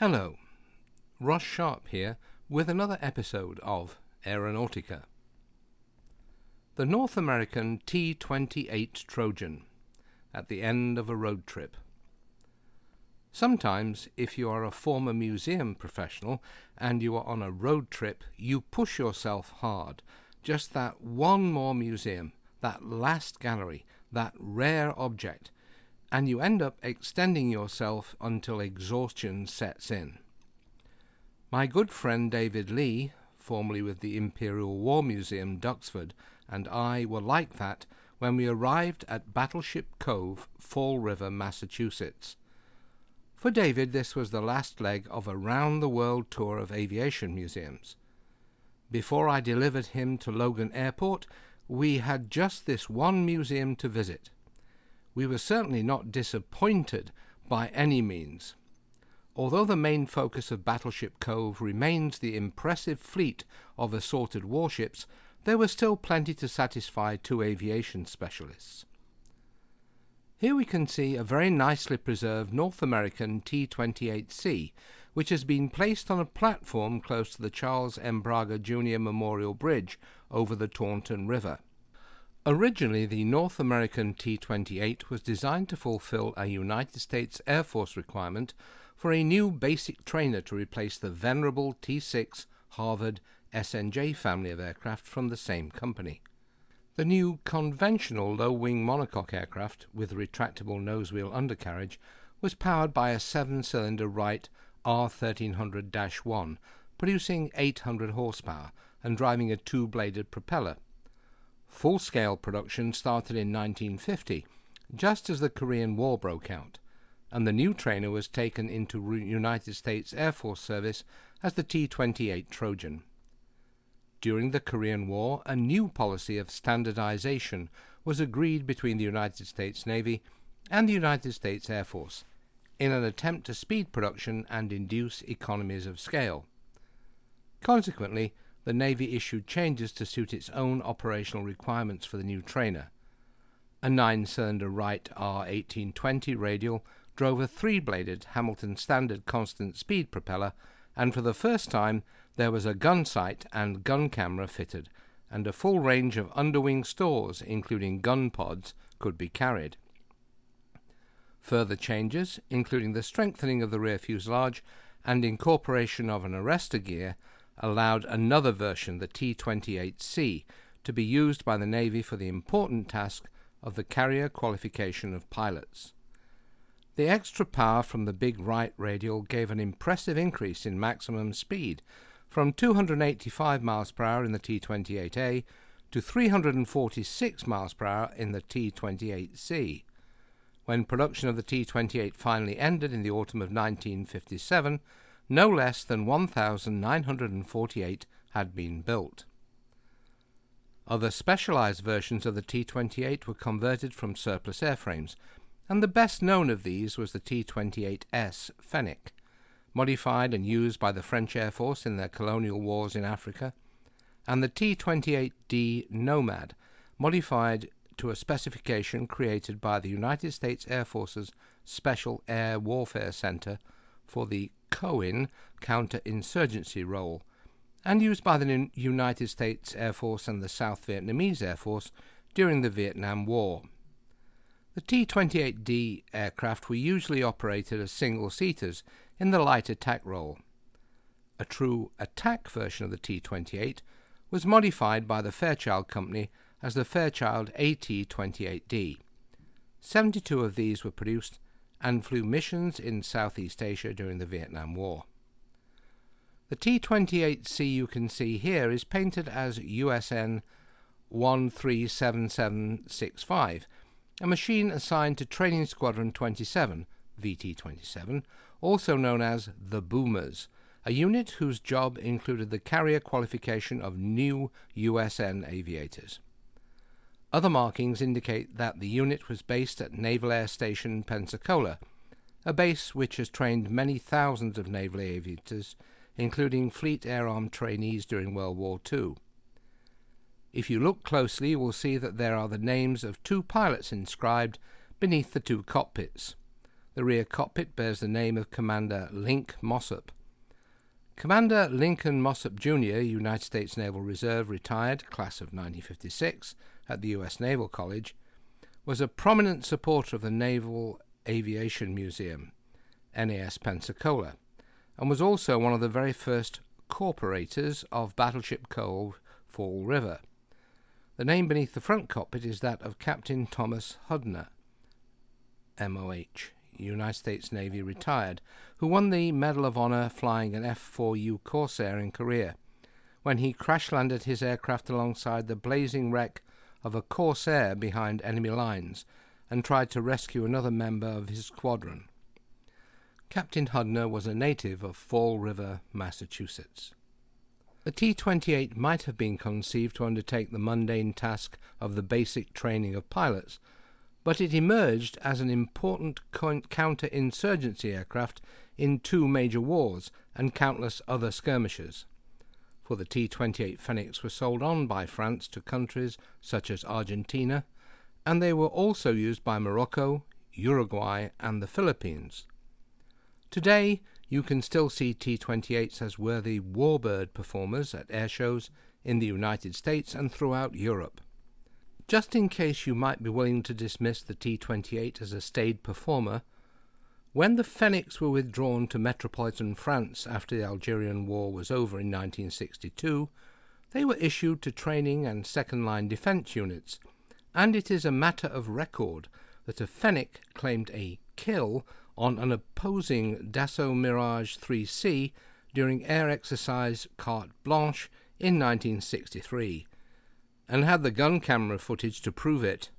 Hello, Ross Sharp here with another episode of Aeronautica. The North American T 28 Trojan at the end of a road trip. Sometimes, if you are a former museum professional and you are on a road trip, you push yourself hard. Just that one more museum, that last gallery, that rare object, and you end up extending yourself until exhaustion sets in. My good friend David Lee, formerly with the Imperial War Museum, Duxford, and I were like that when we arrived at Battleship Cove, Fall River, Massachusetts. For David, this was the last leg of a round the world tour of aviation museums. Before I delivered him to Logan Airport, we had just this one museum to visit we were certainly not disappointed by any means. Although the main focus of Battleship Cove remains the impressive fleet of assorted warships, there was still plenty to satisfy two aviation specialists. Here we can see a very nicely preserved North American T 28C, which has been placed on a platform close to the Charles M. Braga Jr. Memorial Bridge over the Taunton River. Originally, the North American T 28 was designed to fulfill a United States Air Force requirement for a new basic trainer to replace the venerable T 6 Harvard SNJ family of aircraft from the same company. The new conventional low wing monocoque aircraft with retractable nose wheel undercarriage was powered by a seven cylinder Wright R 1300 1, producing 800 horsepower and driving a two bladed propeller Full scale production started in 1950, just as the Korean War broke out, and the new trainer was taken into United States Air Force service as the T 28 Trojan. During the Korean War, a new policy of standardization was agreed between the United States Navy and the United States Air Force in an attempt to speed production and induce economies of scale. Consequently, the Navy issued changes to suit its own operational requirements for the new trainer. A nine cylinder Wright R 1820 radial drove a three bladed Hamilton Standard constant speed propeller, and for the first time there was a gun sight and gun camera fitted, and a full range of underwing stores, including gun pods, could be carried. Further changes, including the strengthening of the rear fuselage and incorporation of an arrestor gear, allowed another version, the T 28C, to be used by the Navy for the important task of the carrier qualification of pilots. The extra power from the big Wright radial gave an impressive increase in maximum speed from 285 miles per hour in the T-28A to 346 miles per hour in the T-28C. When production of the T-28 finally ended in the autumn of 1957, no less than 1,948 had been built. Other specialized versions of the T 28 were converted from surplus airframes, and the best known of these was the T 28S Fennec, modified and used by the French Air Force in their colonial wars in Africa, and the T 28D Nomad, modified to a specification created by the United States Air Force's Special Air Warfare Center for the COIN counterinsurgency role, and used by the United States Air Force and the South Vietnamese Air Force during the Vietnam War. The T 28D aircraft were usually operated as single seaters in the light attack role. A true attack version of the T 28 was modified by the Fairchild Company as the Fairchild AT 28D. 72 of these were produced and flew missions in Southeast Asia during the Vietnam War. The T 28C you can see here is painted as USN 137765, a machine assigned to Training Squadron 27, VT 27, also known as the Boomers, a unit whose job included the carrier qualification of new USN aviators. Other markings indicate that the unit was based at Naval Air Station Pensacola, a base which has trained many thousands of naval aviators, including Fleet Air Arm trainees during World War II. If you look closely, you will see that there are the names of two pilots inscribed beneath the two cockpits. The rear cockpit bears the name of Commander Link Mossop. Commander Lincoln Mossop Jr., United States Naval Reserve, retired, class of 1956, at the U.S. Naval College, was a prominent supporter of the Naval Aviation Museum, NAS Pensacola, and was also one of the very first corporators of Battleship Cove Fall River. The name beneath the front cockpit is that of Captain Thomas Hudner, MOH, United States Navy retired, who won the Medal of Honor flying an F 4U Corsair in Korea when he crash landed his aircraft alongside the blazing wreck of a Corsair behind enemy lines and tried to rescue another member of his squadron. Captain Hudner was a native of Fall River, Massachusetts. The T 28 might have been conceived to undertake the mundane task of the basic training of pilots but it emerged as an important counter-insurgency aircraft in two major wars and countless other skirmishes. For the T-28 Fennecs were sold on by France to countries such as Argentina, and they were also used by Morocco, Uruguay, and the Philippines. Today, you can still see T-28s as worthy warbird performers at airshows in the United States and throughout Europe. Just in case you might be willing to dismiss the T 28 as a staid performer, when the Fennecs were withdrawn to metropolitan France after the Algerian War was over in 1962, they were issued to training and second line defence units, and it is a matter of record that a Fennec claimed a kill on an opposing Dassault Mirage 3C during air exercise Carte Blanche in 1963 and had the gun camera footage to prove it.